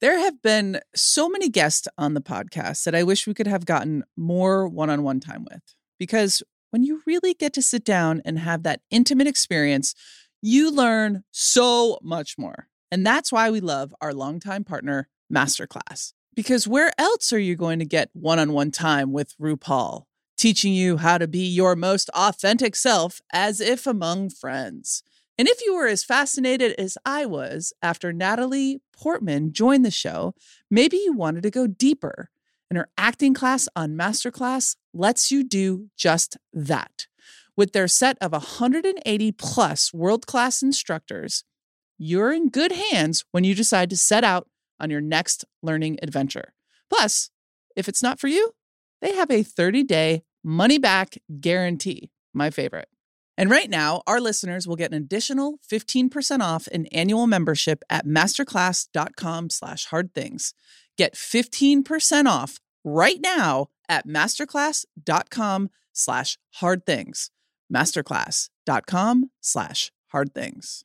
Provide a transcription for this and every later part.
There have been so many guests on the podcast that I wish we could have gotten more one on one time with. Because when you really get to sit down and have that intimate experience, you learn so much more. And that's why we love our longtime partner, Masterclass. Because where else are you going to get one on one time with RuPaul, teaching you how to be your most authentic self as if among friends? And if you were as fascinated as I was after Natalie Portman joined the show, maybe you wanted to go deeper. And her acting class on Masterclass lets you do just that. With their set of 180 plus world class instructors, you're in good hands when you decide to set out on your next learning adventure. Plus, if it's not for you, they have a 30 day money back guarantee. My favorite. And right now, our listeners will get an additional 15% off an annual membership at masterclass.com slash hard things. Get 15% off right now at masterclass.com slash hard things. Masterclass.com slash hard things.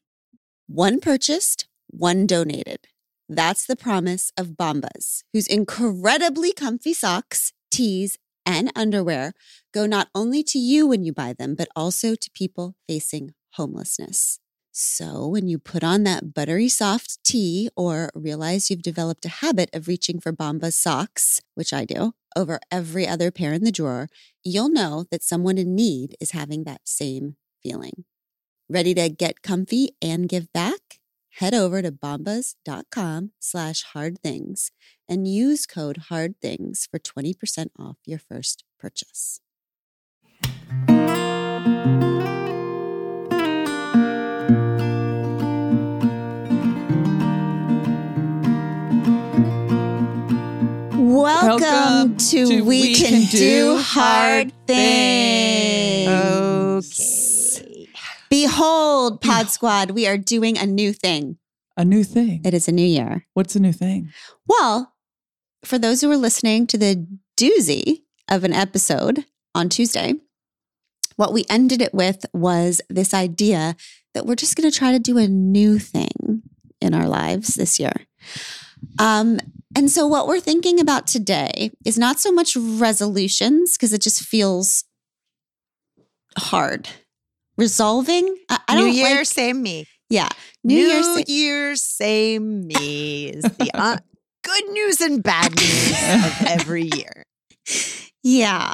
One purchased, one donated. That's the promise of Bombas, whose incredibly comfy socks, tees, and underwear go not only to you when you buy them, but also to people facing homelessness. So, when you put on that buttery soft tee or realize you've developed a habit of reaching for Bombas socks, which I do, over every other pair in the drawer, you'll know that someone in need is having that same feeling. Ready to get comfy and give back? Head over to bombas.com slash hard things and use code hard things for 20% off your first purchase. Welcome, Welcome to, to We, Can, Do Hard Things. Okay. Behold, Pod Squad, we are doing a new thing. A new thing. It is a new year. What's a new thing? Well, for those who are listening to the doozy of an episode on Tuesday, what we ended it with was this idea that we're just going to try to do a new thing in our lives this year. Um, and so, what we're thinking about today is not so much resolutions because it just feels hard. Resolving, I, I New don't Year, like- same me. yeah, New, New, Year's. Year, same me is the uh, good news and bad news of every year. Yeah.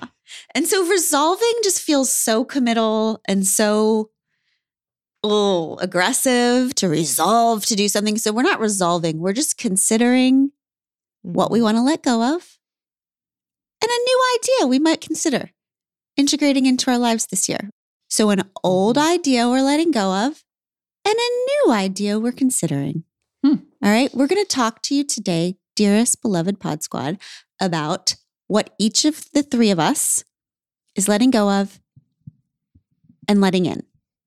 And so resolving just feels so committal and so oh, aggressive to resolve to do something. So we're not resolving, we're just considering what we want to let go of and a new idea we might consider integrating into our lives this year. So, an old idea we're letting go of and a new idea we're considering. Hmm. All right. We're going to talk to you today, dearest beloved Pod Squad, about what each of the three of us is letting go of and letting in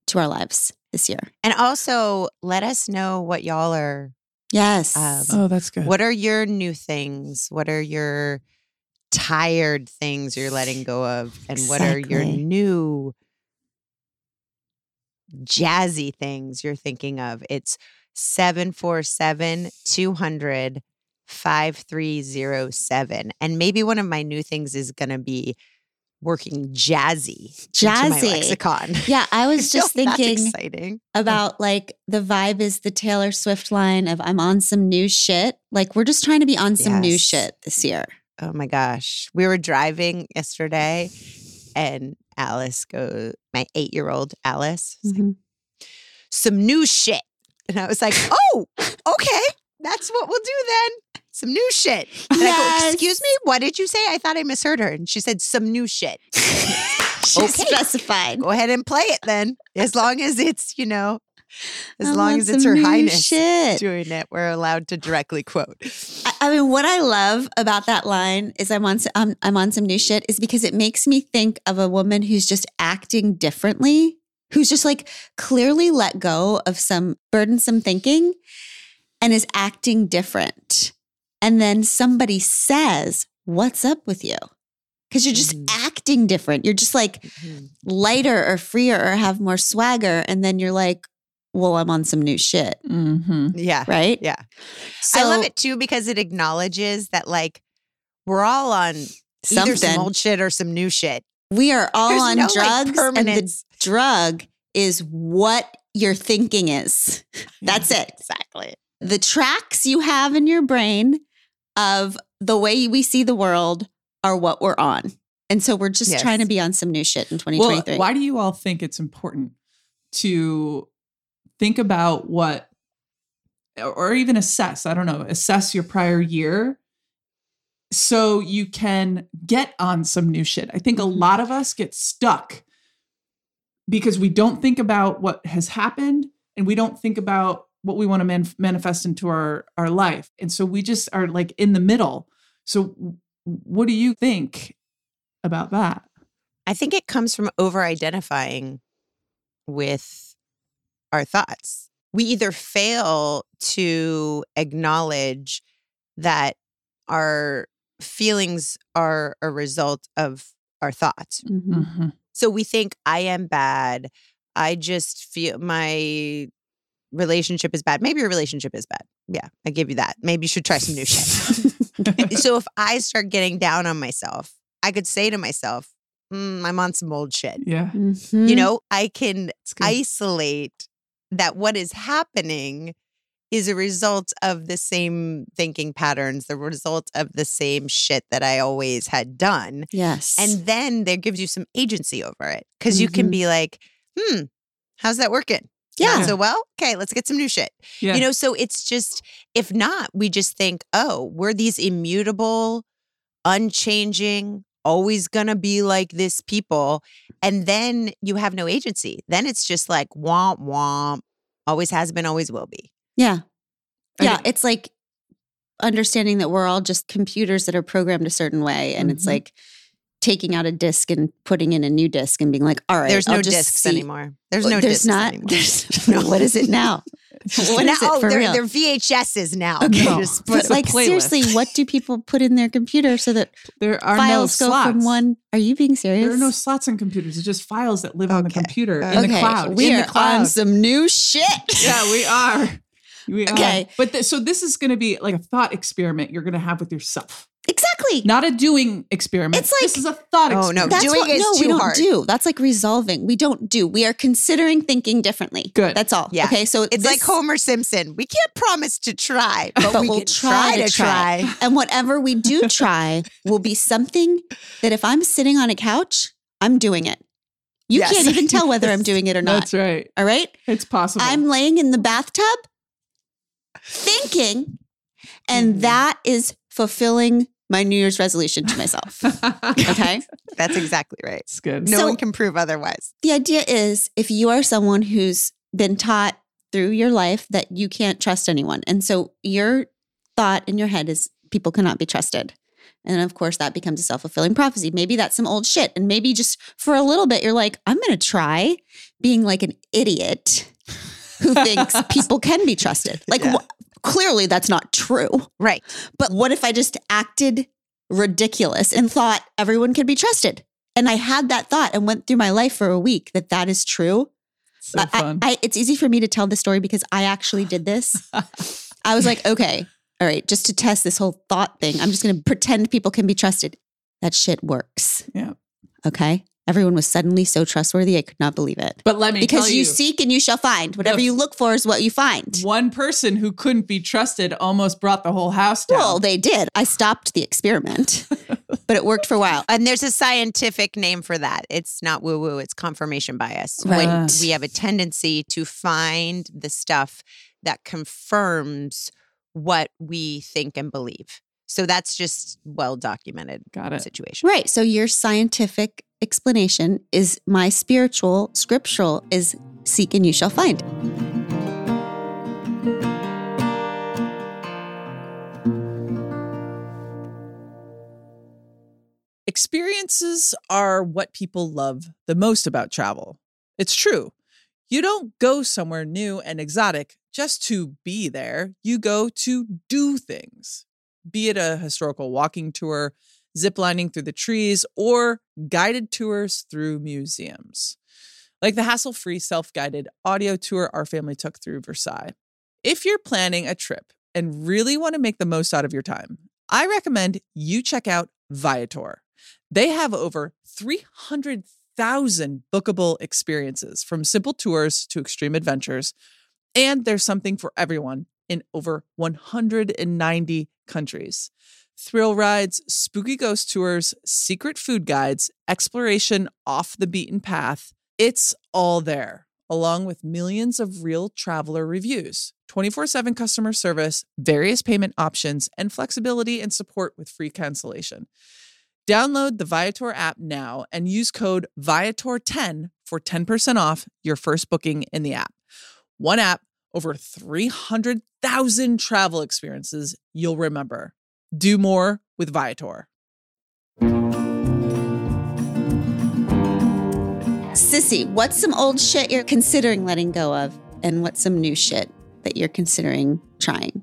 to our lives this year. And also let us know what y'all are. Yes. Um, Oh, that's good. What are your new things? What are your tired things you're letting go of? And what are your new jazzy things you're thinking of? It's 747 200 5307. And maybe one of my new things is going to be working jazzy. Jazzy. lexicon. yeah. I was just thinking exciting. about like the vibe is the Taylor Swift line of I'm on some new shit. Like we're just trying to be on some new shit this year. Oh my gosh. We were driving yesterday and Alice goes, my eight year old Alice, like, mm-hmm. some new shit. And I was like, oh, okay. That's what we'll do then. Some new shit. And I go, excuse me, what did you say? I thought I misheard her. And she said, some new shit. She Okay. specified. Go ahead and play it then. As long as it's, you know, as I long as it's her highness shit. doing it, we're allowed to directly quote. I, I mean, what I love about that line is I'm on um, I'm on some new shit is because it makes me think of a woman who's just acting differently, who's just like clearly let go of some burdensome thinking and is acting different. And then somebody says, "What's up with you?" Because you're just Mhm. acting different. You're just like lighter or freer or have more swagger, and then you're like, well, I'm on some new shit, Mm-hmm. Yeah. right? Yeah. So I love it too because it acknowledges that like we're all on either some old shit or some new shit. We are all There's on no, like, drugs, and the drug is what your thinking is. That's it. Exactly. The tracks you have in your brain of the way we see the world are what we're on. And so we're just Yes. trying to be on some new shit in Well, 2023. why do you all think it's important to think about what, or even assess? I don't know, assess your prior year so you can get on some new shit. I think a Mhm. lot of us get stuck because we don't think about what has happened and we don't think about what we want to man- manifest into our our life. And so we just are like in the middle. So what do you think about that? I think it comes from over identifying with our thoughts. We either fail to acknowledge that our feelings are a result of our thoughts. Mhm. Mhm. So we think I am bad. I just feel my relationship is bad. Maybe your relationship is bad. Yeah, I give you that. Maybe you should try some new shit. so if I start getting down on myself, I could say to myself, mm, I'm on some old shit. Yeah. Mhm. You know, I can isolate that what is happening is a result of the same thinking patterns, the result of the same shit that I always had done. yes. And then there gives you some agency over it because you can Mhm. be like, hmm, how's that working? yeah. Not so well? Okay, let's get some new shit. yeah. You know, so it's just, if not, we just think, oh, we're these immutable, unchanging, always gonna be like this people. And then you have no agency. Then it's just like womp womp, always has been, always will be. yeah. I Yeah. It's like understanding that we're all just computers that are programmed a certain way. And it's Mhm. like taking out a disc and putting in a new disc and being like, all right, There's I'll no just discs see- anymore. There's no there's discs not. anymore. There's, No. What is it now? It's just- What now, is it oh, for they're, real? they're VHSs now. Okay. No. just But like seriously, what do people put in their computer so that there are files no go slots. from one? Are you being serious? There are no slots in computers. It's just files that live on the Okay. computer in Okay. the cloud. We In are the cloud. on some new shit. yeah, we are. We Okay. are. But th- so this is going to be like a thought experiment you're going to have with yourself, exactly. not a doing experiment. It's like- this is a thought Oh, no. experiment. That's Doing what, is no, we don't hard. do. That's like resolving. We don't do. We are considering thinking differently. Good. That's all. Yeah. Okay. So It's this- like Homer Simpson. We can't promise to try, but, But we we'll can try try, to to try. And whatever we do try will be something that if I'm sitting on a couch, I'm doing it. You Yes. can't even tell whether I'm doing it or not. That's right. All right. It's possible. I'm laying in the bathtub thinking, and Mhm. that is fulfilling my New Year's resolution to myself. Okay. That's exactly right. It's good. No So- one can prove otherwise. the idea is if you are someone who's been taught through your life that you can't trust anyone. And so your thought in your head is people cannot be trusted. And of course, that becomes a self fulfilling prophecy. Maybe that's some old shit. And maybe just for a little bit, you're like, I'm going to try being like an idiot who thinks people can be trusted. Like, Yeah. wh- clearly that's not true. Right. But what if I just acted ridiculous and thought everyone could be trusted? And I had that thought and went through my life for a week that that is true. so I- fun. I, it's easy for me to tell the story because I actually did this. I was like, okay, all right, just to test this whole thought thing, I'm just going to pretend people can be trusted. That shit works. Yeah. Okay. Everyone was suddenly so trustworthy. I could not believe it. but let me Because tell you, you, seek and you shall find. Whatever you look for is what you find. one person who couldn't be trusted almost brought the whole house down. Well, they did. I stopped the experiment, but it worked for a while. And there's a scientific name for that. It's not woo woo, it's confirmation bias. Right. When we have a tendency to find the stuff that confirms what we think and believe. So that's just well documented Got it. situation. Right. So your scientific explanation is my spiritual, scriptural is seek and you shall find. Experiences are what people love the most about travel. It's true. You don't go somewhere new and exotic just to be there. You go to do things, be it a historical walking tour, ziplining through the trees, or guided tours through museums. like the hassle free self guided audio tour our family took through Versailles. If you're planning a trip and really want to make the most out of your time, I recommend you check out Viator. They have over 300,000 bookable experiences from simple tours to extreme adventures, and there's something for everyone in over 190 countries. Thrill rides, spooky ghost tours, secret food guides, exploration off the beaten path. It's all there, along with millions of real traveler reviews, 24 7 customer service, various payment options, and flexibility and support with free cancellation. Download the Viator app now and use code Viator10 for 10% off your first booking in the app. One app, over 300,000 travel experiences you'll remember. Do more with Viator. Sissy, what's some old shit you're considering letting go of? And what's some new shit that you're considering trying?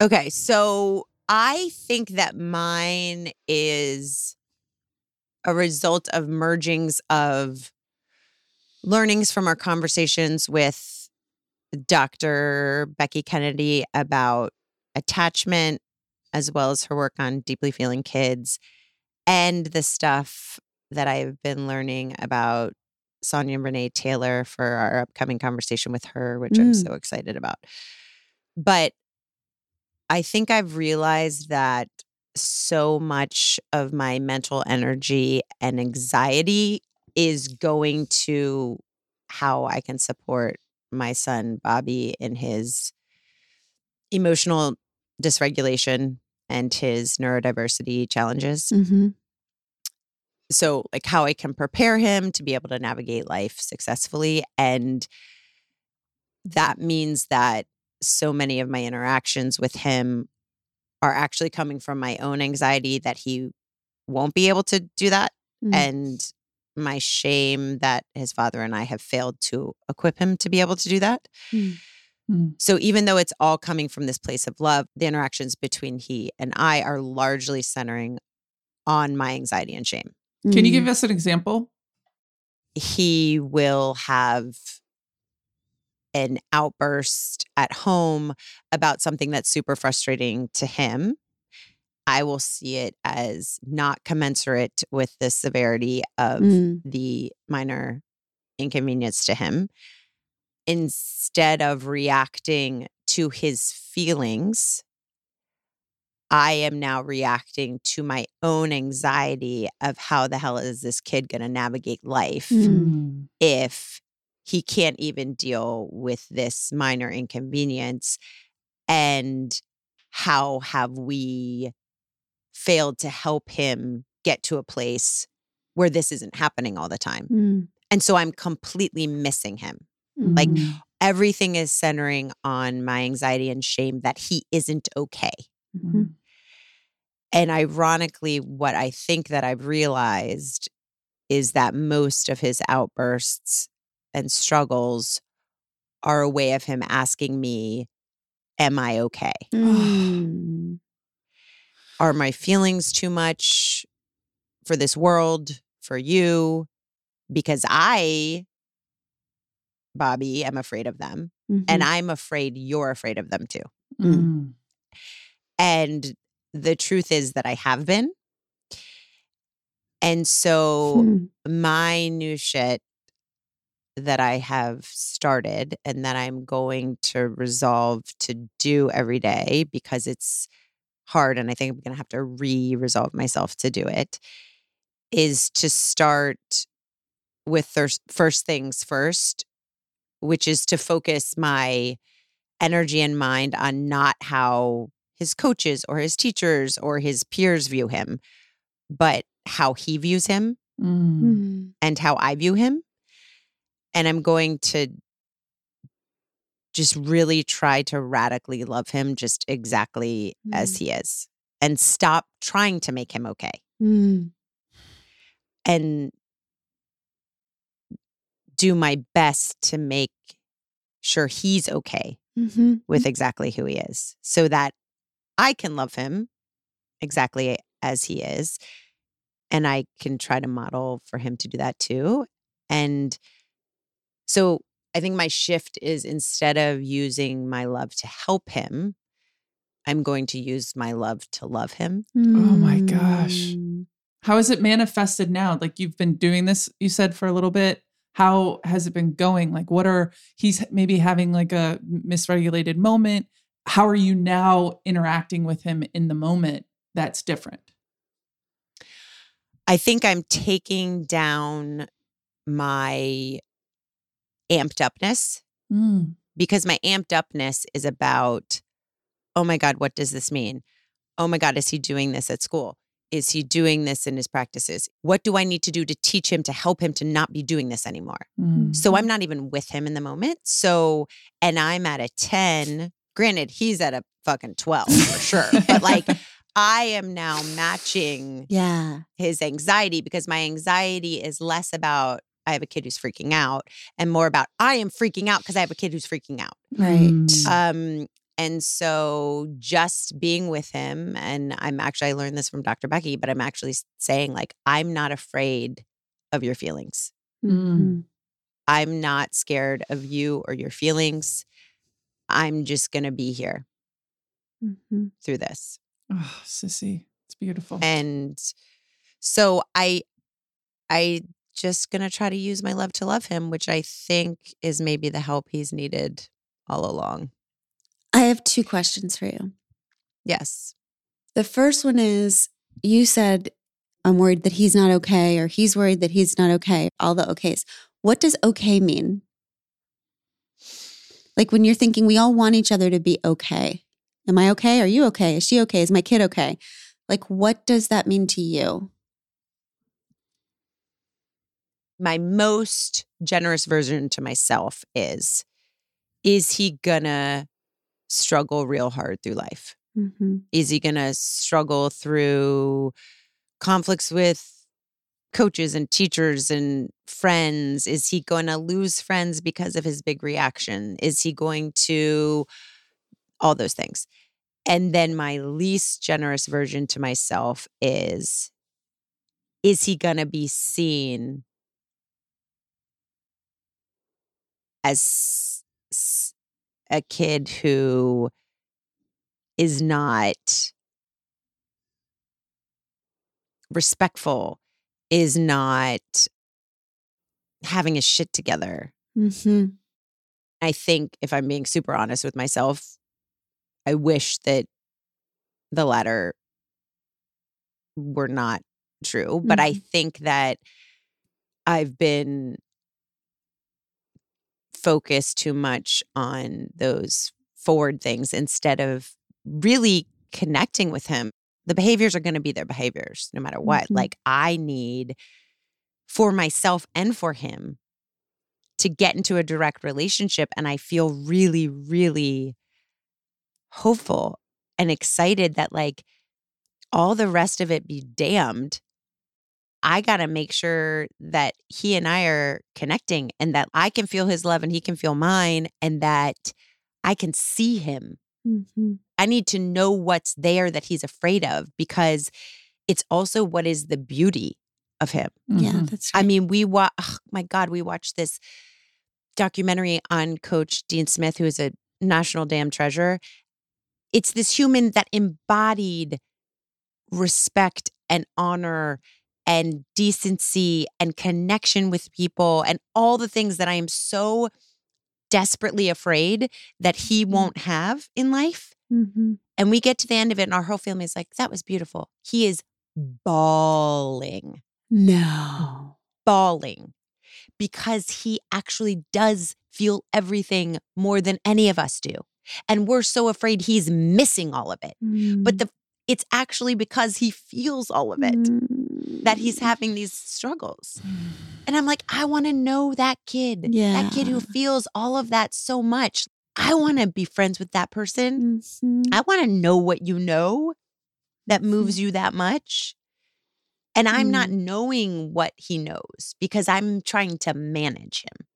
Okay, so I think that mine is a result of mergings of learnings from our conversations with Dr. Becky Kennedy about attachment, as well as her work on deeply feeling kids, and the stuff that I've been learning about Sonya Renee Taylor for our upcoming conversation with her, which I'm Mm. so excited about. But I think I've realized that so much of my mental energy and anxiety is going to how I can support my son Bobby in his emotional dysregulation and his neurodiversity challenges. Mm-hmm. So, like, how I can prepare him to be able to navigate life successfully. And that means that so many of my interactions with him are actually coming from my own anxiety that he won't be able to do that Mm. and my shame that his father and I have failed to equip him to be able to do that. Mm. Mm. So even though it's all coming from this place of love, the interactions between he and I are largely centering on my anxiety and shame. Can you give us an example? He will have an outburst at home about something that's super frustrating to him. I will see it as not commensurate with the severity of Mm. the minor inconvenience to him. Instead of reacting to his feelings, I am now reacting to my own anxiety of how the hell is this kid going to navigate life Mm. if he can't even deal with this minor inconvenience? And how have we failed to help him get to a place where this isn't happening all the time? Mm. And so I'm completely missing him. Like, Mm. Everything is centering on my anxiety and shame that he isn't okay. Mm. And ironically, what I think that I've realized is that most of his outbursts and struggles are a way of him asking me, Am I okay? Mm. Are my feelings too much for this world, for you? Because I, Bobby, am afraid of them. And Mhm. I'm afraid you're afraid of them too. Mm. And the truth is that I have been. And so Mm. my new shit that I have started and that I'm going to resolve to do every day because it's hard and I think I'm going to have to re resolve myself to do it is to start with thir- first things first, which is to focus my energy and mind on not how his coaches or his teachers or his peers view him, but how he views him Mm. Mm. and how I view him. And I'm going to just really try to radically love him just exactly as Mm. he is and stop trying to make him okay. Mm. And do my best to make sure he's okay Mhm. with exactly who he is so that I can love him exactly as he is. And I can try to model for him to do that too. And So I think my shift is instead of using my love to help him, I'm going to use my love to love him. Oh my gosh. Mm. How is it manifested now? Like you've been doing this, you said for a little bit. How has it been going? Like, what are he's maybe having like a misregulated moment? How are you now interacting with him in the moment that's different? I think I'm taking down my amped upness Mm. because my amped upness is about, oh my God, what does this mean? Oh my God, is he doing this at school? Is he doing this in his practices? What do I need to do to teach him to help him to not be doing this anymore? Mm. So I'm not even with him in the moment. So, and I'm at a 10. Granted, he's at a fucking 12 for sure. But like, I am now matching Yeah. his anxiety because my anxiety is less about I have a kid who's freaking out and more about I am freaking out because I have a kid who's freaking out. Right. Um, and so just being with him, and I'm actually, I learned this from Dr. Becky, but I'm actually saying, like, I'm not afraid of your feelings. Mhm. I'm not scared of you or your feelings. I'm just going to be here Mhm. through this. Oh, sissy. It's beautiful. And so I, I just going to try to use my love to love him, which I think is maybe the help he's needed all along. I have two questions for you. Yes. The first one is you said, I'm worried that he's not okay, or he's worried that he's not okay, all the okays. What does okay mean? Like when you're thinking we all want each other to be okay. Am I okay? Are you okay? Is she okay? Is my kid okay? Like, what does that mean to you? my most generous version to myself is is he gonna struggle real hard through life? Mm-hmm. is he gonna struggle through conflicts with coaches and teachers and friends? Is he going to lose friends because of his big reaction? Is he going to all those things. And then my least generous version to myself is is he going to be seen as a kid who is not respectful, is not having his shit together. Mm-hmm. I think if I'm being super honest with myself, I wish that the latter were not true. But I think that I've been focused too much on those forward things instead of really connecting with him. The behaviors are going to be their behaviors no matter what. Mhm. Like, I need for myself and for him to get into a direct relationship. And I feel really, really hopeful and excited that, like, all the rest of it be damned. I got to make sure that he and I are connecting and that I can feel his love and he can feel mine and that I can see him. Mm-hmm. I need to know what's there that he's afraid of because it's also what is the beauty of him. Yeah, Mhm. that's I mean, we watch, oh my God, we watched this documentary on Coach Dean Smith, who is a national damn treasure. It's this human that embodied respect and honor and decency and connection with people and all the things that I am so desperately afraid that he won't have in life. Mm-hmm. And we get to the end of it, and our whole family is like, that was beautiful. He is bawling No. bawling because he actually does feel everything more than any of us do. And we're so afraid he's missing all of it. But the it's actually because he feels all of it that he's mm. having these struggles. And I'm like, I want to know that kid. Yeah. That kid who feels all of that so much. I want to be friends with that person. Mhm. I want to know what you know that mm-hmm. moves you that much. And I'm not mm. knowing what he knows because I'm trying to manage him.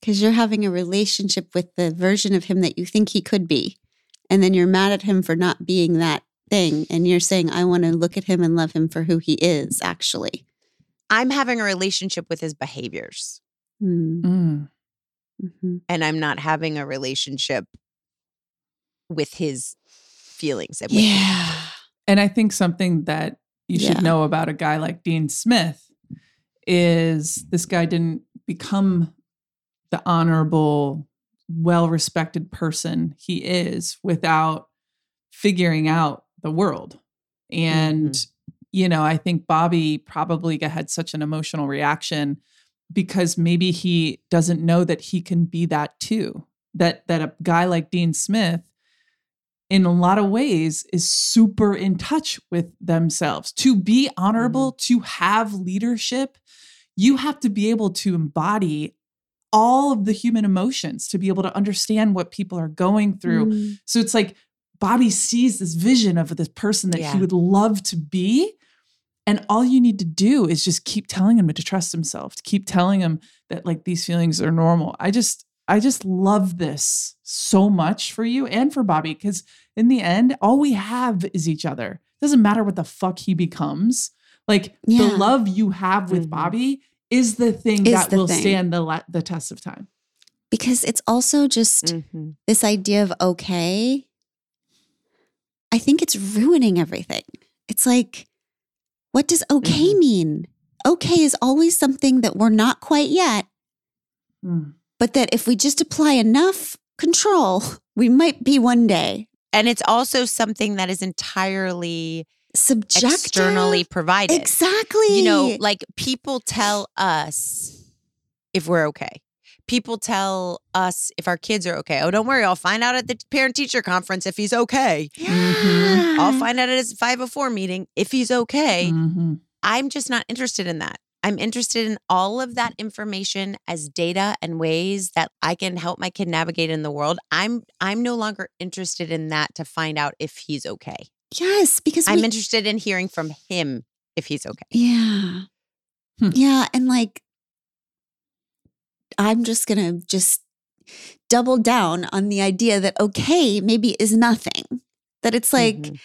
Because you're having a relationship with the version of him that you think he could be. And then you're mad at him for not being that thing. And you're saying, I want to look at him and love him for who he is, actually. I'm having a relationship with his behaviors. Mm. Mm. Mhm. and I'm not having a relationship with his feelings. and with him. Yeah. And I think something that you should Yeah. know about a guy like Dean Smith is this guy didn't become the honorable, well respected person he is without figuring out the world. And, you know, I think Bobby probably had such an emotional reaction because maybe he doesn't know that he can be that too. That that a guy like Dean Smith in a lot of ways is super in touch with themselves. To be honorable, to have leadership, you have to be able to embody all of the human emotions to be able to understand what people are going through. Mm. So it's like Bobby sees this vision of this person that Yeah. he would love to be. And all you need to do is just keep telling him to trust himself, to keep telling him that like these feelings are normal. I just, I just love this so much for you and for Bobby because in the end, all we have is each other. doesn't matter what the fuck he becomes. Like Yeah. the love you have with Mhm. Bobby is the thing Is that the will thing. stand the la- the test of time. Because it's also just Mhm. this idea of okay. I think it's ruining everything. It's like, what does okay Mhm. mean? Okay is always something that we're not quite yet, Mm. but that if we just apply enough control, we might be one day. And it's also something that is entirely Subjective. externally provided. Exactly. You know, like people tell us if we're okay. People tell us if our kids are okay. Oh, don't worry, I'll find out at the parent teacher conference if he's okay. yeah. Mhm. I'll find out at his 504 meeting if he's okay. Mhm. I'm just not interested in that. I'm interested in all of that information as data and ways that I can help my kid navigate in the world. I'm I'm no longer interested in that to find out if he's okay. Yes, because I'm we- interested in hearing from him if he's okay. Yeah. Hmm. Yeah. And like, I'm just going to just double down on the idea that okay maybe is nothing. That it's like, Mhm.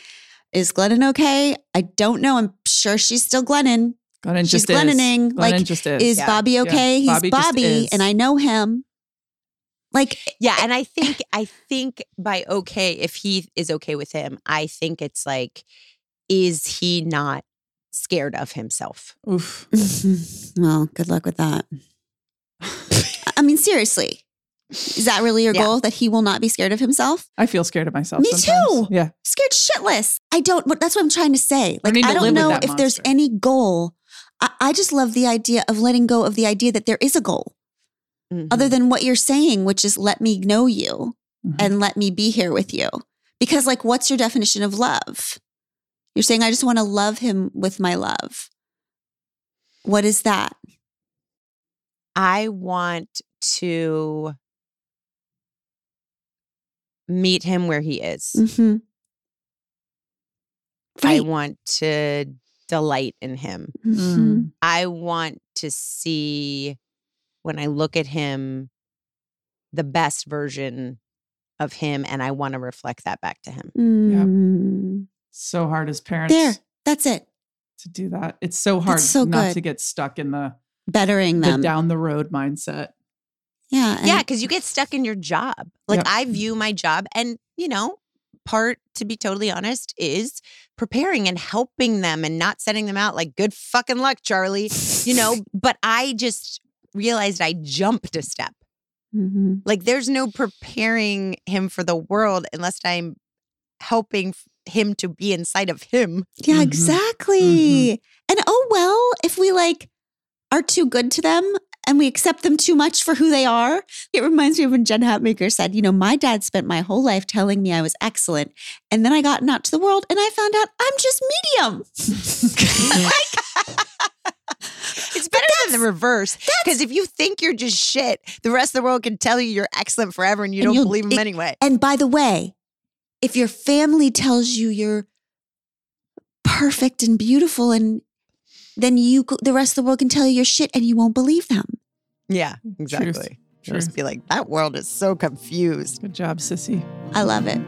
is Glennon okay? I don't know. I'm sure she's still Glennon. Glennon She's just is. Glennoning, like, Glennon just is. Is Yeah. Bobby Yeah. okay? He's Bobby Bobby, and I know him. Like, Yeah, and I think I think by okay, if he is okay with him, I think it's like, is he not scared of himself? Oof. well, good luck with that. I mean, seriously. Is that really your Yeah. goal? That he will not be scared of himself? I feel scared of myself. Me sometimes. too. Yeah. scared shitless. I don't, that's what I'm trying to say. Like, need I don't know if there's any goal. I, I just love the idea of letting go of the idea that there is a goal other Mm-hmm. than what you're saying, which is let me know you Mhm. and let me be here with you. Because, like, what's your definition of love? You're saying, I just want to love him with my love. What is that? I want to meet him where he is. Mm-hmm. I want to delight in him. Mhm. Mm. I want to see when I look at him the best version of him and I want to reflect that back to him. Mm. So hard as parents There, that's it. to do that. It's so hard so not good. to get stuck in the, Bettering the them. down the road mindset. Yeah. and- yeah, because you get stuck in your job. Like Yep. I view my job, and you know, part to be totally honest is preparing and helping them and not setting them out like good fucking luck, Charlie. You know, but I just realized I jumped a step. Mhm. Like there's no preparing him for the world unless I'm helping him to be inside of him. Yeah, Mhm. exactly. And oh well, if we like are too good to them and we accept them too much for who they are. It reminds me of when Jen Hatmaker said, you know, my dad spent my whole life telling me I was excellent. And then I got out to the world and I found out I'm just medium. It's better than the reverse. Because if you think you're just shit, the rest of the world can tell you you're excellent forever and you And don't believe them it- anyway. And by the way, if your family tells you you're perfect and beautiful and then you the rest of the world can tell you you're shit and you won't believe them. Yeah, mm-hmm. Truth. exactly. Just Truth. be like, that world is so confused. Good job, sissy. I love it.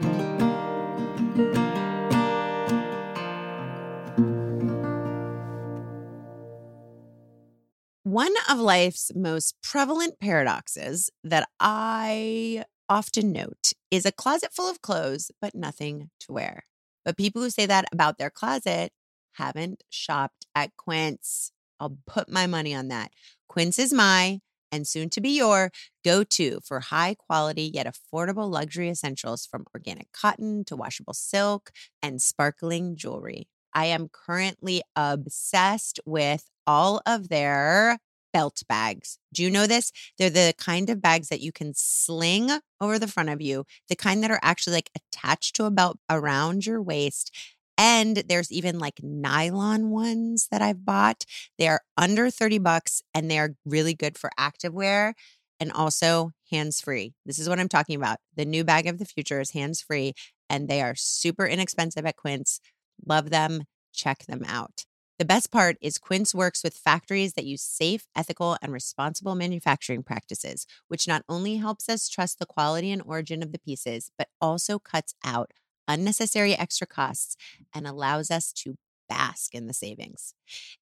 One of life's most prevalent paradoxes that I often note is a closet full of clothes, but nothing to wear. But people who say that about their closet haven't shopped at Quince. I'll put my money on that. Quince is my and soon to be your go to for high quality yet affordable luxury essentials from organic cotton to washable silk and sparkling jewelry. I am currently obsessed with all of their belt bags. Do you know this? They're the kind of bags that you can sling over the front of you, the kind that are actually like attached to a belt around your waist. And there's even like nylon ones that I've bought. They're under 30 bucks and they're really good for activewear and also hands free. This is what I'm talking about. The new bag of the future is hands free and they are super inexpensive at Quince. Love them. Check them out. The best part is Quince works with factories that use safe, ethical, and responsible manufacturing practices, which not only helps us trust the quality and origin of the pieces, but also cuts out unnecessary extra costs and allows us to bask in the savings.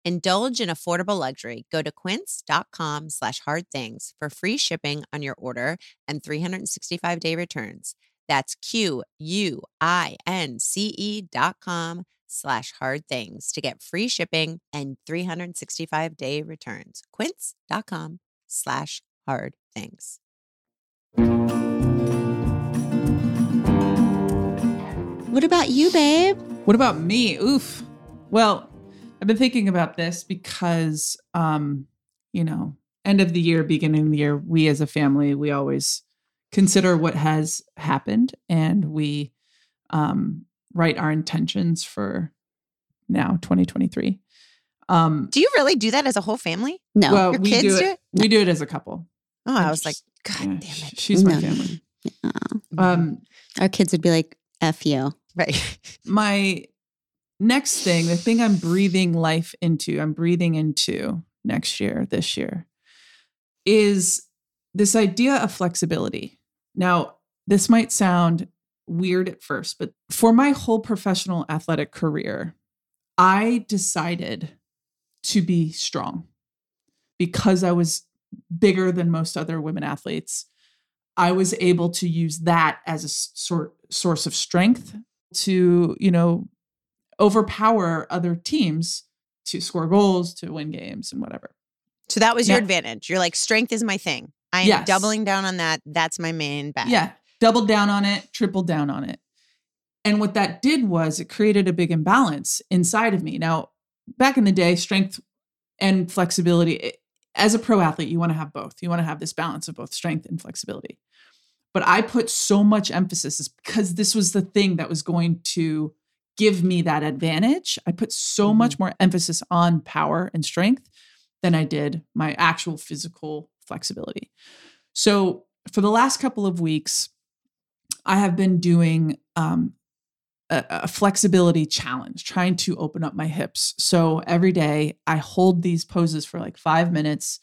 Indulge in affordable luxury. Go to quince.com slash hard things for free shipping on your order and 365 day returns. That's Q U I N C E dot com slash hard things to get free shipping and 365 day returns. Quince.com slash hard things. What about you, babe? What about me? Oof. Well, I've been thinking about this because, um, you know, end of the year, beginning of the year, we as a family, we always consider what has happened and we um, write our intentions for now, 2023. Um, Do you really do that as a whole family? No. well, your we kids do do it, it? We do it as a couple. Oh, I was like, God Yeah, damn it. She's my No. family. Um, our kids would be like, F you. Right. my next thing, the thing I'm breathing life into, I'm breathing into next year, this year, is this idea of flexibility. Now, this might sound weird at first, but for my whole professional athletic career, I decided to be strong because I was bigger than most other women athletes. I was able to use that as a sort source of strength to, you know, overpower other teams to score goals, to win games and whatever. So that was your Yeah. advantage. You're like, strength is my thing. I am Yes. doubling down on that. That's my main bag. Yeah, doubled down on it, tripled down on it. And what that did was it created a big imbalance inside of me. Now, back in the day, strength and flexibility, it- as a pro athlete, you want to have both. You want to have this balance of both strength and flexibility. But I put so much emphasis because this was the thing that was going to give me that advantage. I put so much more emphasis on power and strength than I did my actual physical flexibility. So for the last couple of weeks, I have been doing um, a, a flexibility challenge, trying to open up my hips. So every day I hold these poses for like five minutes.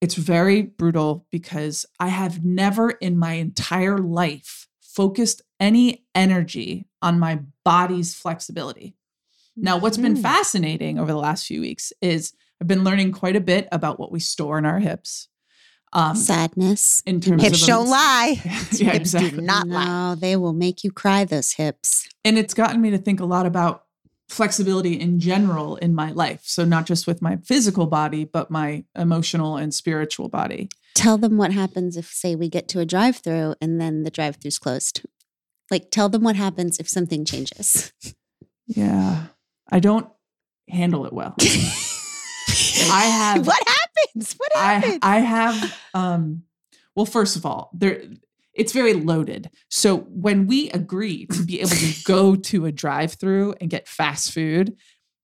It's very brutal because I have never in my entire life focused any energy on my body's flexibility. Now, what's been Mhm. fascinating over the last few weeks is I've been learning quite a bit about what we store in our hips. Um, Sadness. in terms Hips of don't lie. yeah, Hips exactly. do not lie. no, they will make you cry, those hips. and it's gotten me to think a lot about flexibility in general in my life. So not just with my physical body, but my emotional and spiritual body. Tell them what happens if, say, we get to a drive through and then the drive through's closed. Like, tell them what happens if something changes. Yeah. I don't handle it well. I have what happens? What I happens? I have um well first of all, there it's very loaded. So when we agree to be able to go to a drive-through and get fast food,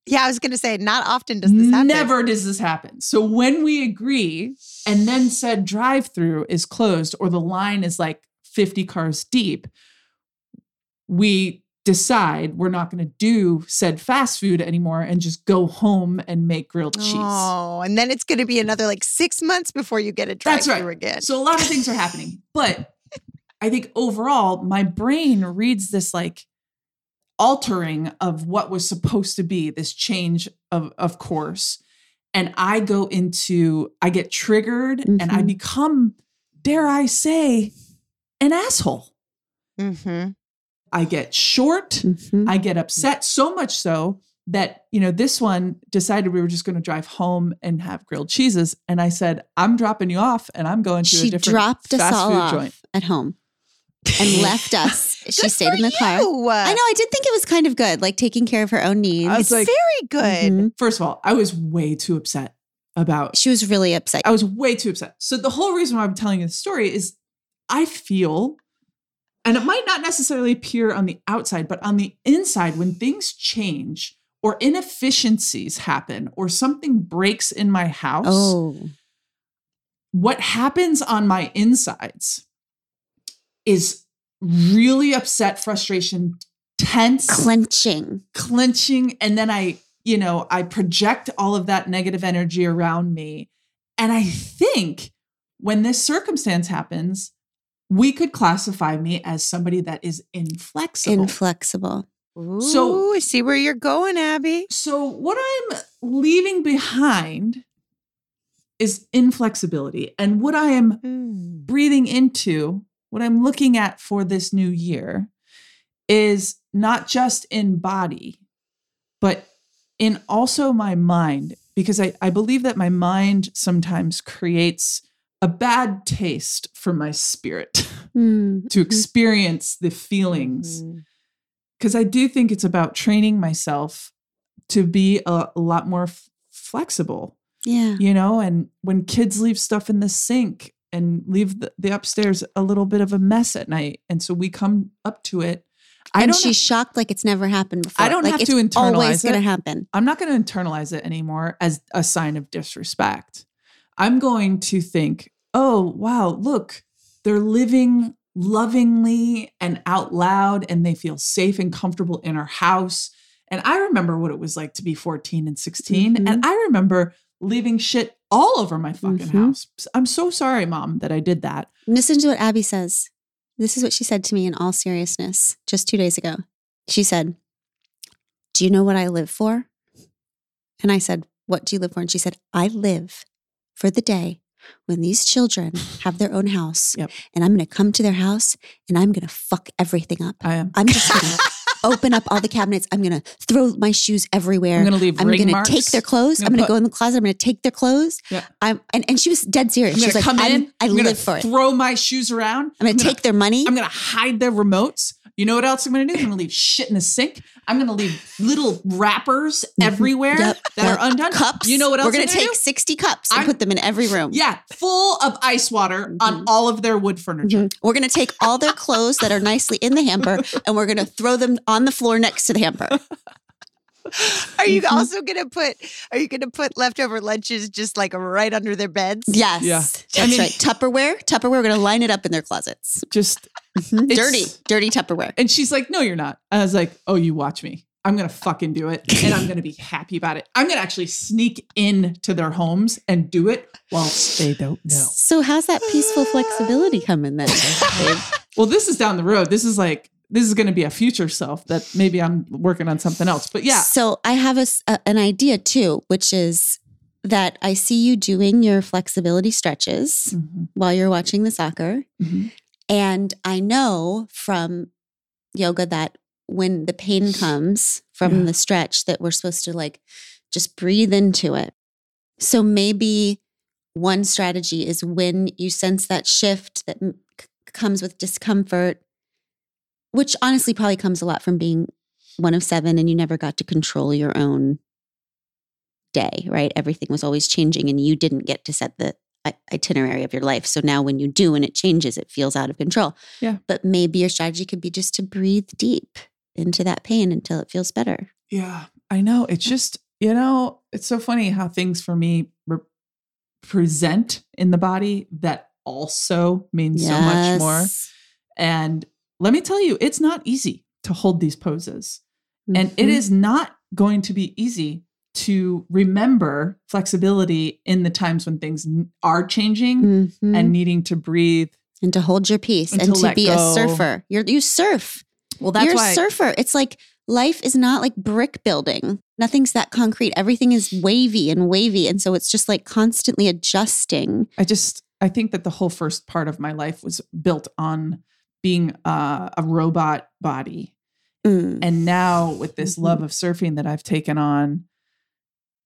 yeah, I was gonna say, not often does this happen. Never does this happen. So when we agree and then said drive through is closed or the line is like 50 cars deep, we decide we're not going to do said fast food anymore and just go home and make grilled cheese. Oh, and then it's gonna be another like six months before you get a drive That's right. through again. So a lot of things are happening. But I think overall, my brain reads this like altering of what was supposed to be this change of, of course. and I go into, I get triggered and I Mhm. become, dare I say, an asshole. Mm-hmm. I get short. Mhm. I get upset so much so that, you know, this one decided we were just going to drive home and have grilled cheeses. And I said, I'm dropping you off and I'm going to a different dropped us fast all food off joint. at home and left us. she Good stayed for in the car. you. I know. I did think it was kind of good, like taking care of her own needs. I was It's like- very good. Mhm. First of all, I was way too upset about She was really upset. I was way too upset. So the whole reason why I'm telling you the story is I feel, and it might not necessarily appear on the outside, but on the inside, when things change or inefficiencies happen or something breaks in my house, Oh, what happens on my insides is really upset, frustration, tense, clenching. clenching and then i you know i project all of that negative energy around me and i think when this circumstance happens we could classify me as somebody that is inflexible Inflexible. So- I see where you're going, Abby. so what i'm leaving behind is inflexibility and what i am Mm. breathing into, what I'm looking at for this new year is not just in body, but in also my mind, because I, I believe that my mind sometimes creates a bad taste for my spirit Mm. to experience the feelings. Because I do think it's about training myself to be a, a lot more f- flexible Yeah. you know and when kids leave stuff in the sink and leave the, the upstairs a little bit of a mess at night and so we come up to it i and she's shocked like it's never happened before. I don't like have to internalize always going to happen. i'm not going to internalize it anymore as a sign of disrespect i'm going to think oh wow look they're living lovingly and out loud and they feel safe and comfortable in our house and i remember what it was like to be 14 and 16 Mhm. and i remember leaving shit all over my fucking Mhm. house i'm so sorry mom that i did that Listen to what Abby says. This is what she said to me in all seriousness just two days ago. She said, Do you know what I live for? And I said, What do you live for? And she said, I live for the day when these children have their own house Yep. and I'm going to come to their house and I'm going to fuck everything up. i am I'm just going to open up all the cabinets. I'm going to throw my shoes everywhere. i'm going to leave I'm ring going to take their clothes. I'm gonna put- go in the closet. I'm going to take their clothes. Yeah. I'm and, and she was dead serious. I'm She gonna was like, come I'm- in. I I'm gonna live for it. Throw my shoes around. I'm going to gonna- take their money. I'm gonna hide their remotes. You know what else I'm gonna do? I'm gonna leave shit in the sink. I'm gonna leave little wrappers everywhere Mm-hmm. Yep, that yep. are undone. cups. You know what else? We're I'm gonna take do? 60 cups and I'm- put them in every room. Yeah, full of ice water on Mhm. all of their wood furniture. Mhm. We're gonna take all their clothes that are nicely in the hamper and we're gonna throw them on the floor next to the hamper. Are you Mhm. also gonna put? Are you gonna put leftover lunches just like right under their beds? Yes. Yeah. That's I mean- right. Tupperware. Tupperware, we're gonna line it up in their closets. Just Mhm. Dirty, dirty Tupperware. and she's like, "No, you're not." I was like, "Oh, you watch me. I'm gonna fucking do it, and I'm gonna be happy about it. I'm gonna actually sneak in to their homes and do it whilst they don't know." So how's that peaceful flexibility coming then? babe? Well, this is down the road. This is like this is going to be a future self that maybe I'm working on something else. But yeah, So I have a, a- an idea too, which is that I see you doing your flexibility stretches Mhm, while you're watching the soccer. mhm. And I know from yoga that when the pain comes from Yeah. the stretch that we're supposed to like just breathe into it. So maybe one strategy is when you sense that shift that comes with discomfort, which honestly probably comes a lot from being one of seven and you never got to control your own day, right? Everything was always changing and you didn't get to set the itinerary of your life. So now when you do and it changes, it feels out of control. Yeah. But maybe your strategy could be just to breathe deep into that pain until it feels better. yeah, I know. It's just you know, it's so funny how things for me re- present in the body that also means so much more. And let me tell you, it's not easy to hold these poses. And it Mhm. is not going to be easy to remember flexibility in the times when things are changing Mhm. and needing to breathe. and to hold your peace and and to to be go. a surfer. You're you surf. Well, that's You're why a surfer. It's like life is not like brick building. Nothing's that concrete. Everything is wavy and wavy. And so it's just like constantly adjusting. I just, I think that the whole first part of my life was built on being uh, a robot body. Mm. And now with this love of surfing that I've taken on,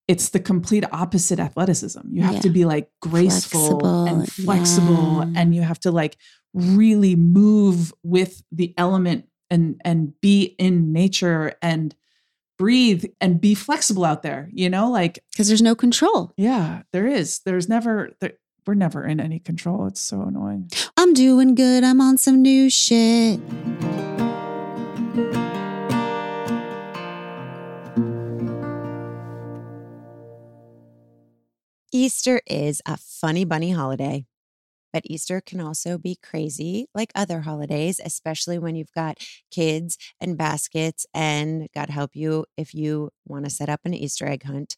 it's the complete opposite athleticism. You have Yeah. to be like graceful Flexible, and flexible yeah. and you have to like really move with the element and and be in nature and breathe and be flexible out there, you know? Like Because there's no control. yeah, there is. There's never there, we're never in any control. It's so annoying. I'm doing good. I'm on some new shit. Easter is a funny bunny holiday, but Easter can also be crazy like other holidays, especially when you've got kids and baskets. And God help you if you want to set up an Easter egg hunt.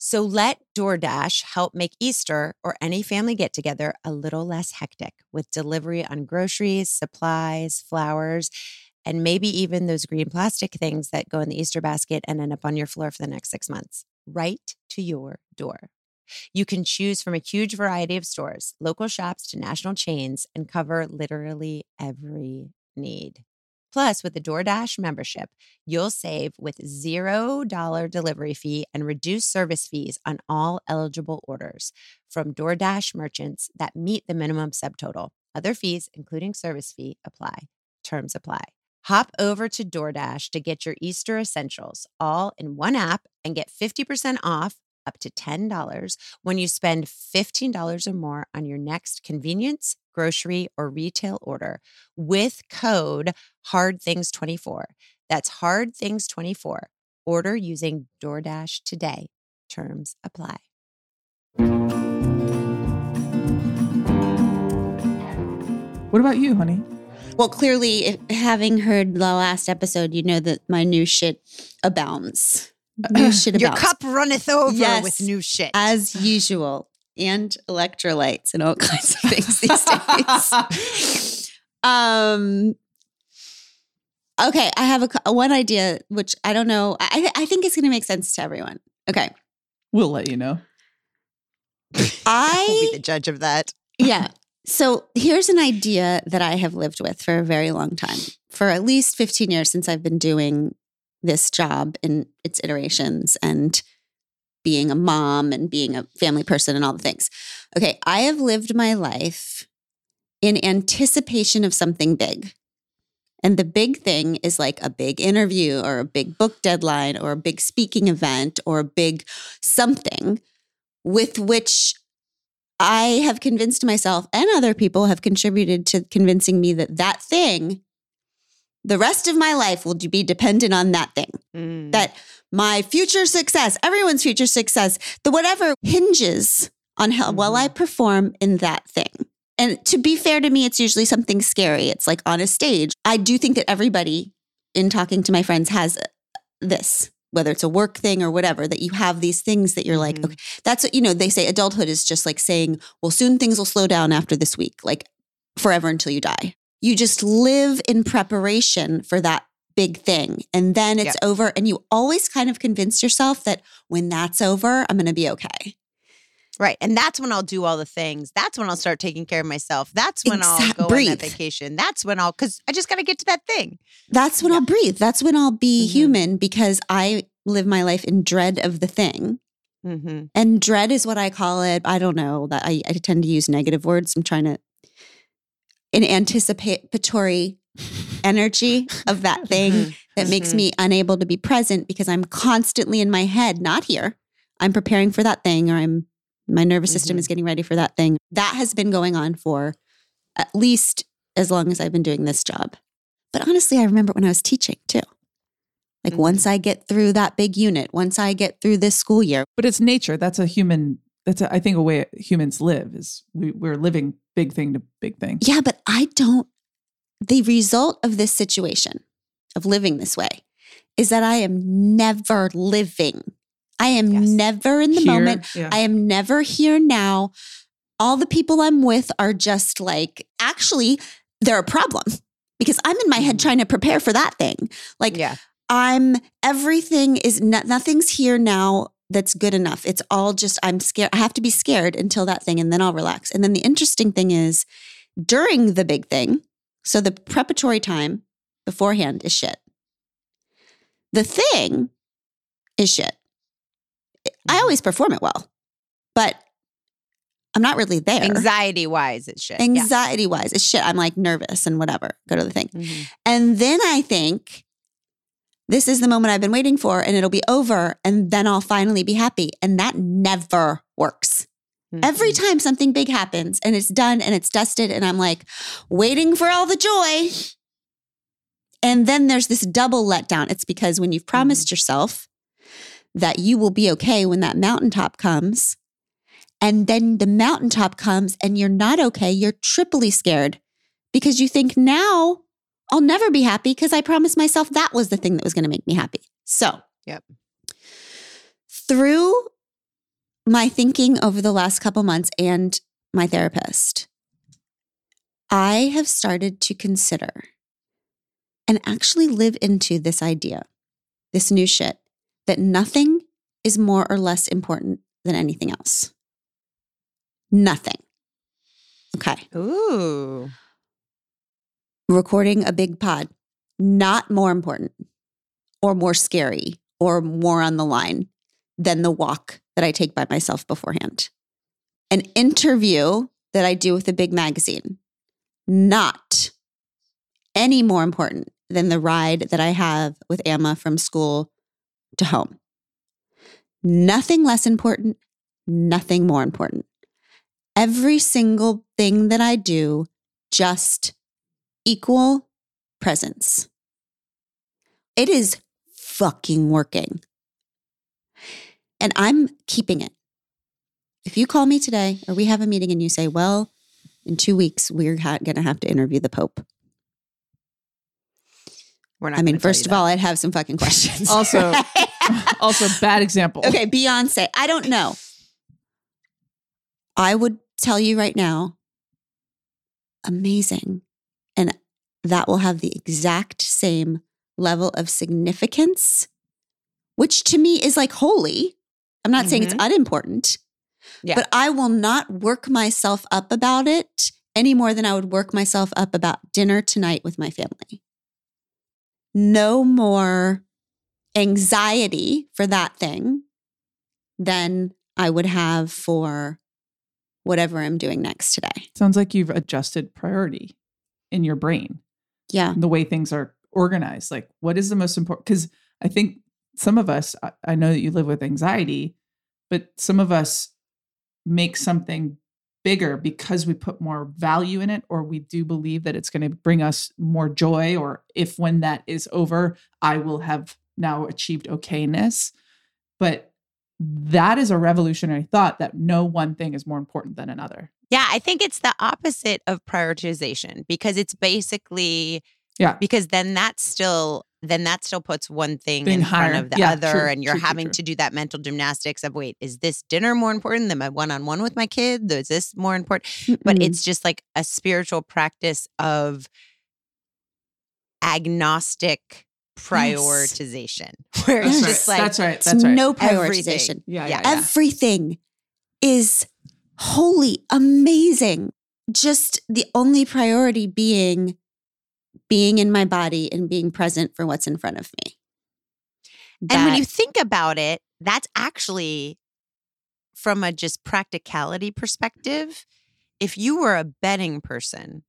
So let DoorDash help make Easter or any family get together a little less hectic with delivery on groceries, supplies, flowers, and maybe even those green plastic things that go in the Easter basket and end up on your floor for the next six months, right to your door. You can choose from a huge variety of stores, local shops to national chains, and cover literally every need. Plus, with the DoorDash membership, you'll save with $0 delivery fee and reduced service fees on all eligible orders from DoorDash merchants that meet the minimum subtotal. Other fees, including service fee, apply. Terms apply. Hop over to DoorDash to get your Easter essentials all in one app and get 50% off up to $10 when you spend $15 or more on your next convenience, grocery, or retail order with code HARDTHINGS24. That's HARDTHINGS24. Order using DoorDash today. Terms apply. What about you, honey? Well, clearly, if, having heard the last episode, you know that my new shit abounds. New shit about. Your cup runneth over Yes. with new shit. as usual, and electrolytes and all kinds of things these days. um. Okay, I have a co- one idea, which I don't know. I I think it's going to make sense to everyone. Okay, We'll let you know. I will be the judge of that. yeah. So here's an idea that I have lived with for a very long time, for at least 15 years since I've been doing this job in its iterations and being a mom and being a family person and all the things. Okay, I have lived my life in anticipation of something big. And the big thing is like a big interview or a big book deadline or a big speaking event or a big something with which I have convinced myself and other people have contributed to convincing me that that thing, the rest of my life will be dependent on that thing. Mm. That my future success, everyone's future success, the whatever hinges on how well I perform in that thing. And to be fair to me, it's usually something scary. It's like on a stage. I do think that everybody, in talking to my friends, has uh, this, whether it's a work thing or whatever, that you have these things that you're like, Mhm. okay, that's what, you know, they say adulthood is just like saying, well, soon things will slow down after this week, like forever until you die. You just live in preparation for that big thing. And then it's over. And you always kind of convince yourself that when that's over, I'm going to be okay. Right. And that's when I'll do all the things. That's when I'll start taking care of myself. That's when I'll Exact- go on breathe. that vacation. That's when I'll, because I just got to get to that thing. That's when Yeah. I'll breathe. That's when I'll be Mhm. human because I live my life in dread of the thing. Mm-hmm. And dread is what I call it. I don't know that I, I tend to use negative words. I'm trying to, an anticipatory energy of that thing Mhm. that makes Mhm. me unable to be present because I'm constantly in my head, not here. I'm preparing for that thing or I'm, my nervous system Mhm. is getting ready for that thing. That has been going on for at least as long as I've been doing this job. But honestly, I remember when I was teaching too. Like Mhm. once I get through that big unit, once I get through this school year, But it's nature. That's a human. That's a, I think a way humans live is we, we're living big thing to big thing. Yeah, but I don't. The result of this situation, of living this way, is that I am never living. I am Yes. never in the Here, moment. yeah. I am never here now. All the people I'm with are just like, actually, they're a problem because I'm in my head Mhm. trying to prepare for that thing. Like, Yeah. I'm everything is no, nothing's here now that's good enough. It's all just I'm scared. I have to be scared until that thing and then I'll relax. And then the interesting thing is during the big thing, so the preparatory time beforehand is shit. The thing is shit. I always perform it well, but I'm not really there. Anxiety wise, it's shit. Anxiety wise, it's shit. I'm like nervous and whatever. Go to the thing. Mhm. And then I think this is the moment I've been waiting for and it'll be over and then I'll finally be happy. And that never works. Every Mhm. time something big happens and it's done and it's dusted and I'm like waiting for all the joy. And then there's this double letdown. It's because when you've promised yourself that you will be okay when that mountaintop comes, and then the mountaintop comes and you're not okay, you're triply scared because you think now I'll never be happy because I promised myself that was the thing that was going to make me happy. So, Yep. Through my thinking over the last couple months and my therapist, I have started to consider and actually live into this idea, this new shit, that nothing is more or less important than anything else. Nothing. Okay. Ooh. Recording a big pod, not more important or more scary or more on the line than the walk that I take by myself beforehand. An interview that I do with a big magazine, not any more important than the ride that I have with Emma from school to home. Nothing less important, nothing more important. Every single thing that I do, just equal presence. It is fucking working. And I'm keeping it. If you call me today or we have a meeting and you say, well, in two weeks, we're ha- going to have to interview the Pope. We're not I mean, first you of all, I'd have some fucking questions. Also- also, bad example. okay, Beyonce. I don't know. I would tell you right now, amazing. And that will have the exact same level of significance, which to me is like holy. I'm not saying it's mm-hmm. unimportant, Yeah. but I will not work myself up about it any more than I would work myself up about dinner tonight with my family. No more anxiety for that thing than I would have for whatever I'm doing next today. Sounds like you've adjusted priority in your brain, Yeah. the way things are organized. Like, what is the most important? Because I think some of us, I- I know that you live with anxiety, but some of us make something bigger because we put more value in it, or we do believe that it's going to bring us more joy, or if when that is over, I will have now achieved okayness. But that is a revolutionary thought that no one thing is more important than another. Yeah, I think it's the opposite of prioritization because it's basically Yeah. because then that's still then that still puts one thing Thing in higher. front of the Yeah, other true, and you're true, true, having true. to do that mental gymnastics of wait, is this dinner more important than my one-on-one with my kid? Is this more important? But Mm-mm. it's just like a spiritual practice of agnostic prioritization where Yes. it's That's just right. like That's right. It's That's right. no prioritization. Yeah, Yeah. yeah, yeah. Everything is holy, amazing. Just the only priority being being in my body and being present for what's in front of me. And when you think about it, that's actually from a just practicality perspective. If you were a betting person,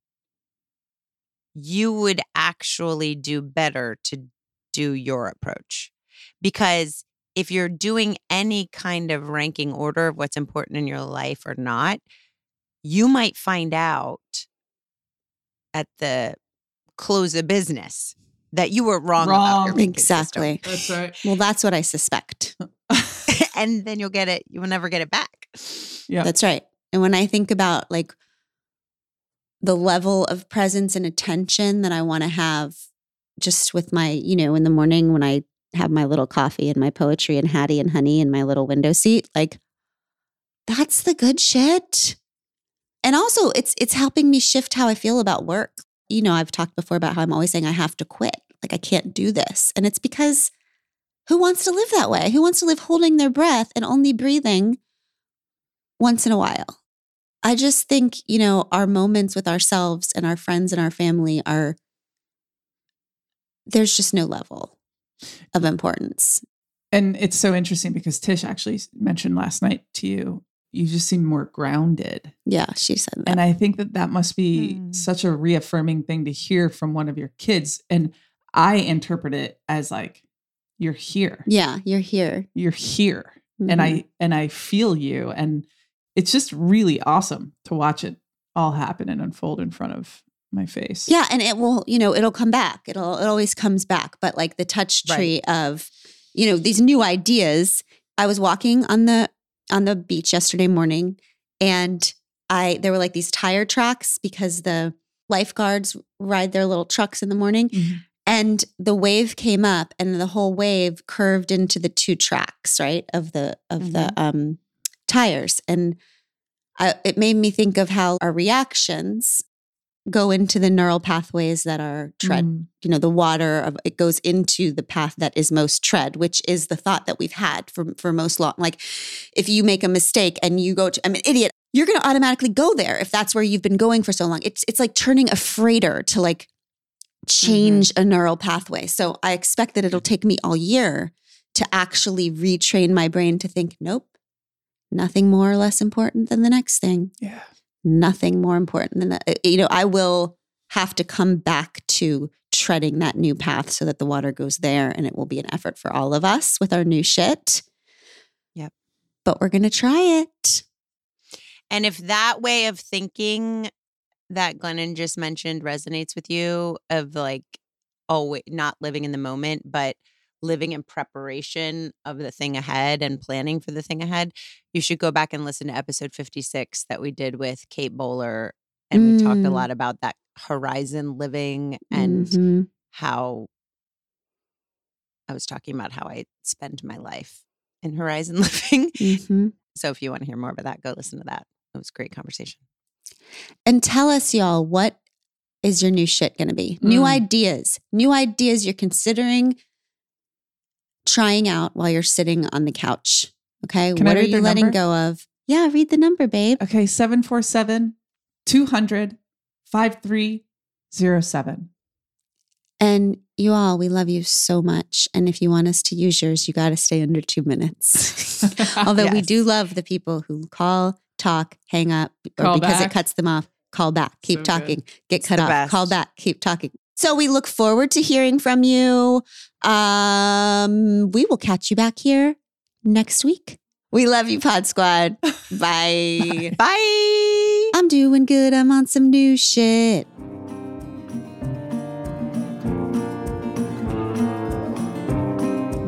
you would actually do better to do your approach. Because if you're doing any kind of ranking order of what's important in your life or not, you might find out at the close of business that you were wrong, about your Wrong. ranking system exactly. That's right. Well, that's what I suspect. and then you'll get it. You will never get it back. Yeah. That's right. And when I think about like the level of presence and attention that I want to have just with my, you know, in the morning when I have my little coffee and my poetry and Hattie and honey in my little window seat, like that's the good shit. And also it's it's helping me shift how I feel about work. You know, I've talked before about how I'm always saying I have to quit. Like I can't do this. And it's because who wants to live that way? Who wants to live holding their breath and only breathing once in a while? I just think, you know, our moments with ourselves and our friends and our family are, there's just no level of importance. And it's so interesting because Tish actually mentioned last night to you, you just seem more grounded. Yeah, she said that. And I think that that must be Hmm. such a reaffirming thing to hear from one of your kids. And I interpret it as like, you're here. yeah, you're here. You're here. Mhm. And I and I feel you. And it's just really awesome to watch it all happen and unfold in front of my face. Yeah, and it will, you know, it'll come back. It'll it always comes back. But like the touch Right. tree of, you know, these new ideas. I was walking on the on the beach yesterday morning and I there were like these tire tracks because the lifeguards ride their little trucks in the morning. Mhm. And the wave came up and the whole wave curved into the two tracks, right? Of the of the um tires. And I, it made me think of how our reactions go into the neural pathways that are tread Mm. you know the water of it goes into the path that is most tread which is the thought that we've had for for most long like if you make a mistake and you go to i'm an idiot you're going to automatically go there if that's where you've been going for so long it's it's like turning a freighter to like change a neural pathway so i expect that it'll take me all year to actually retrain my brain to think nope nothing more or less important than the next thing Yeah. Nothing more important than that. You know, I will have to come back to treading that new path so that the water goes there and it will be an effort for all of us with our new shit. Yep. But we're going to try it. And if that way of thinking that Glennon just mentioned resonates with you, of like, oh, not living in the moment, but living in preparation of the thing ahead and planning for the thing ahead, you should go back and listen to episode 56 that we did with Kate Bowler. And we talked a Mm. lot about that horizon living and Mhm. how I was talking about how I spend my life in horizon living. Mhm. So if you want to hear more about that, go listen to that. It was a great conversation. And tell us, y'all, what is your new shit going to be? New Mm. ideas, new ideas you're considering trying out while you're sitting on the couch. Okay. Can what are you letting number? go of? Yeah, read the number, babe. Okay, 747 200 5307. And you all, we love you so much. And if you want us to use yours, you got to stay under two minutes. Although we do love the people who call, talk, hang up, or Call because back. it cuts them off, call back, keep So good. talking, get It's cut off, call back, keep talking. So we look forward to hearing from you. Um, we will catch you back here next week. We love you, Pod Squad. Bye. Bye. I'm doing good. I'm on some new shit.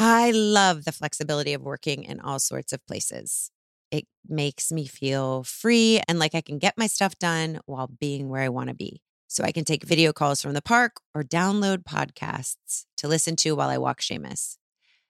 I love the flexibility of working in all sorts of places. It makes me feel free and like I can get my stuff done while being where I want to be. So I can take video calls from the park or download podcasts to listen to while I walk Seamus.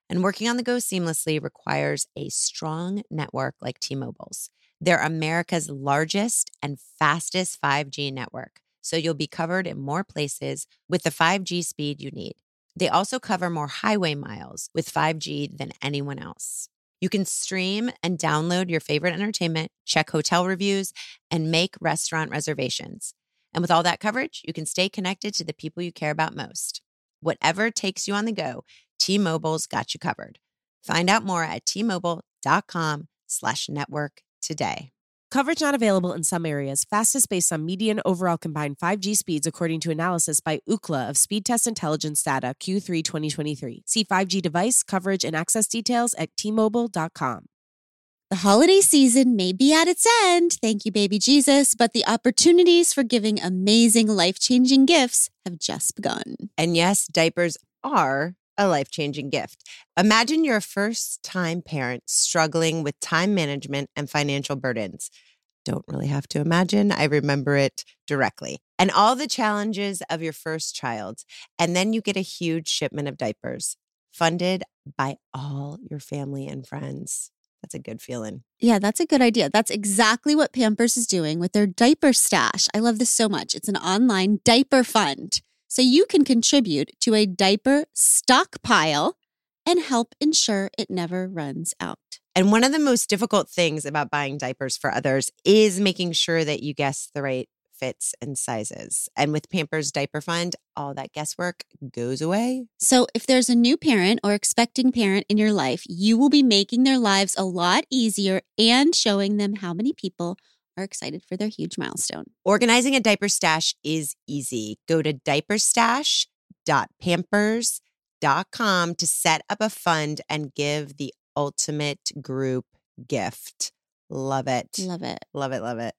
And working on the go seamlessly requires a strong network like T Mobile's. They're America's largest and fastest 5G network. So you'll be covered in more places with the 5G speed you need. They also cover more highway miles with 5G than anyone else. You can stream and download your favorite entertainment, check hotel reviews, and make restaurant reservations. And with all that coverage, you can stay connected to the people you care about most. Whatever takes you on the go, T-Mobile's got you covered. Find out more at tmobile.com slash network today. Coverage not available in some areas. Fastest based on median overall combined 5G speeds, according to analysis by Ookla of Speed Test Intelligence Data Q3 2023. See 5G device coverage and access details at tmobile.com. The holiday season may be at its end, thank you, baby Jesus, but the opportunities for giving amazing, life changing gifts have just begun. And yes, diapers are a life changing gift. Imagine you're a first time parent struggling with time management and financial burdens. Don't really have to imagine. I remember it directly. And all the challenges of your first child. And then you get a huge shipment of diapers funded by all your family and friends. That's a good feeling. Yeah, that's a good idea. That's exactly what Pampers is doing with their diaper stash. I love this so much. It's an online diaper fund. So you can contribute to a diaper stockpile and help ensure it never runs out. And one of the most difficult things about buying diapers for others is making sure that you guess the right fits and sizes. And with Pampers Diaper Fund, all that guesswork goes away. So, if there's a new parent or expecting parent in your life, you will be making their lives a lot easier and showing them how many people are excited for their huge milestone. Organizing a diaper stash is easy. Go to diaperstash.pampers.com to set up a fund and give the ultimate group gift. Love it. Love it. Love it. Love it.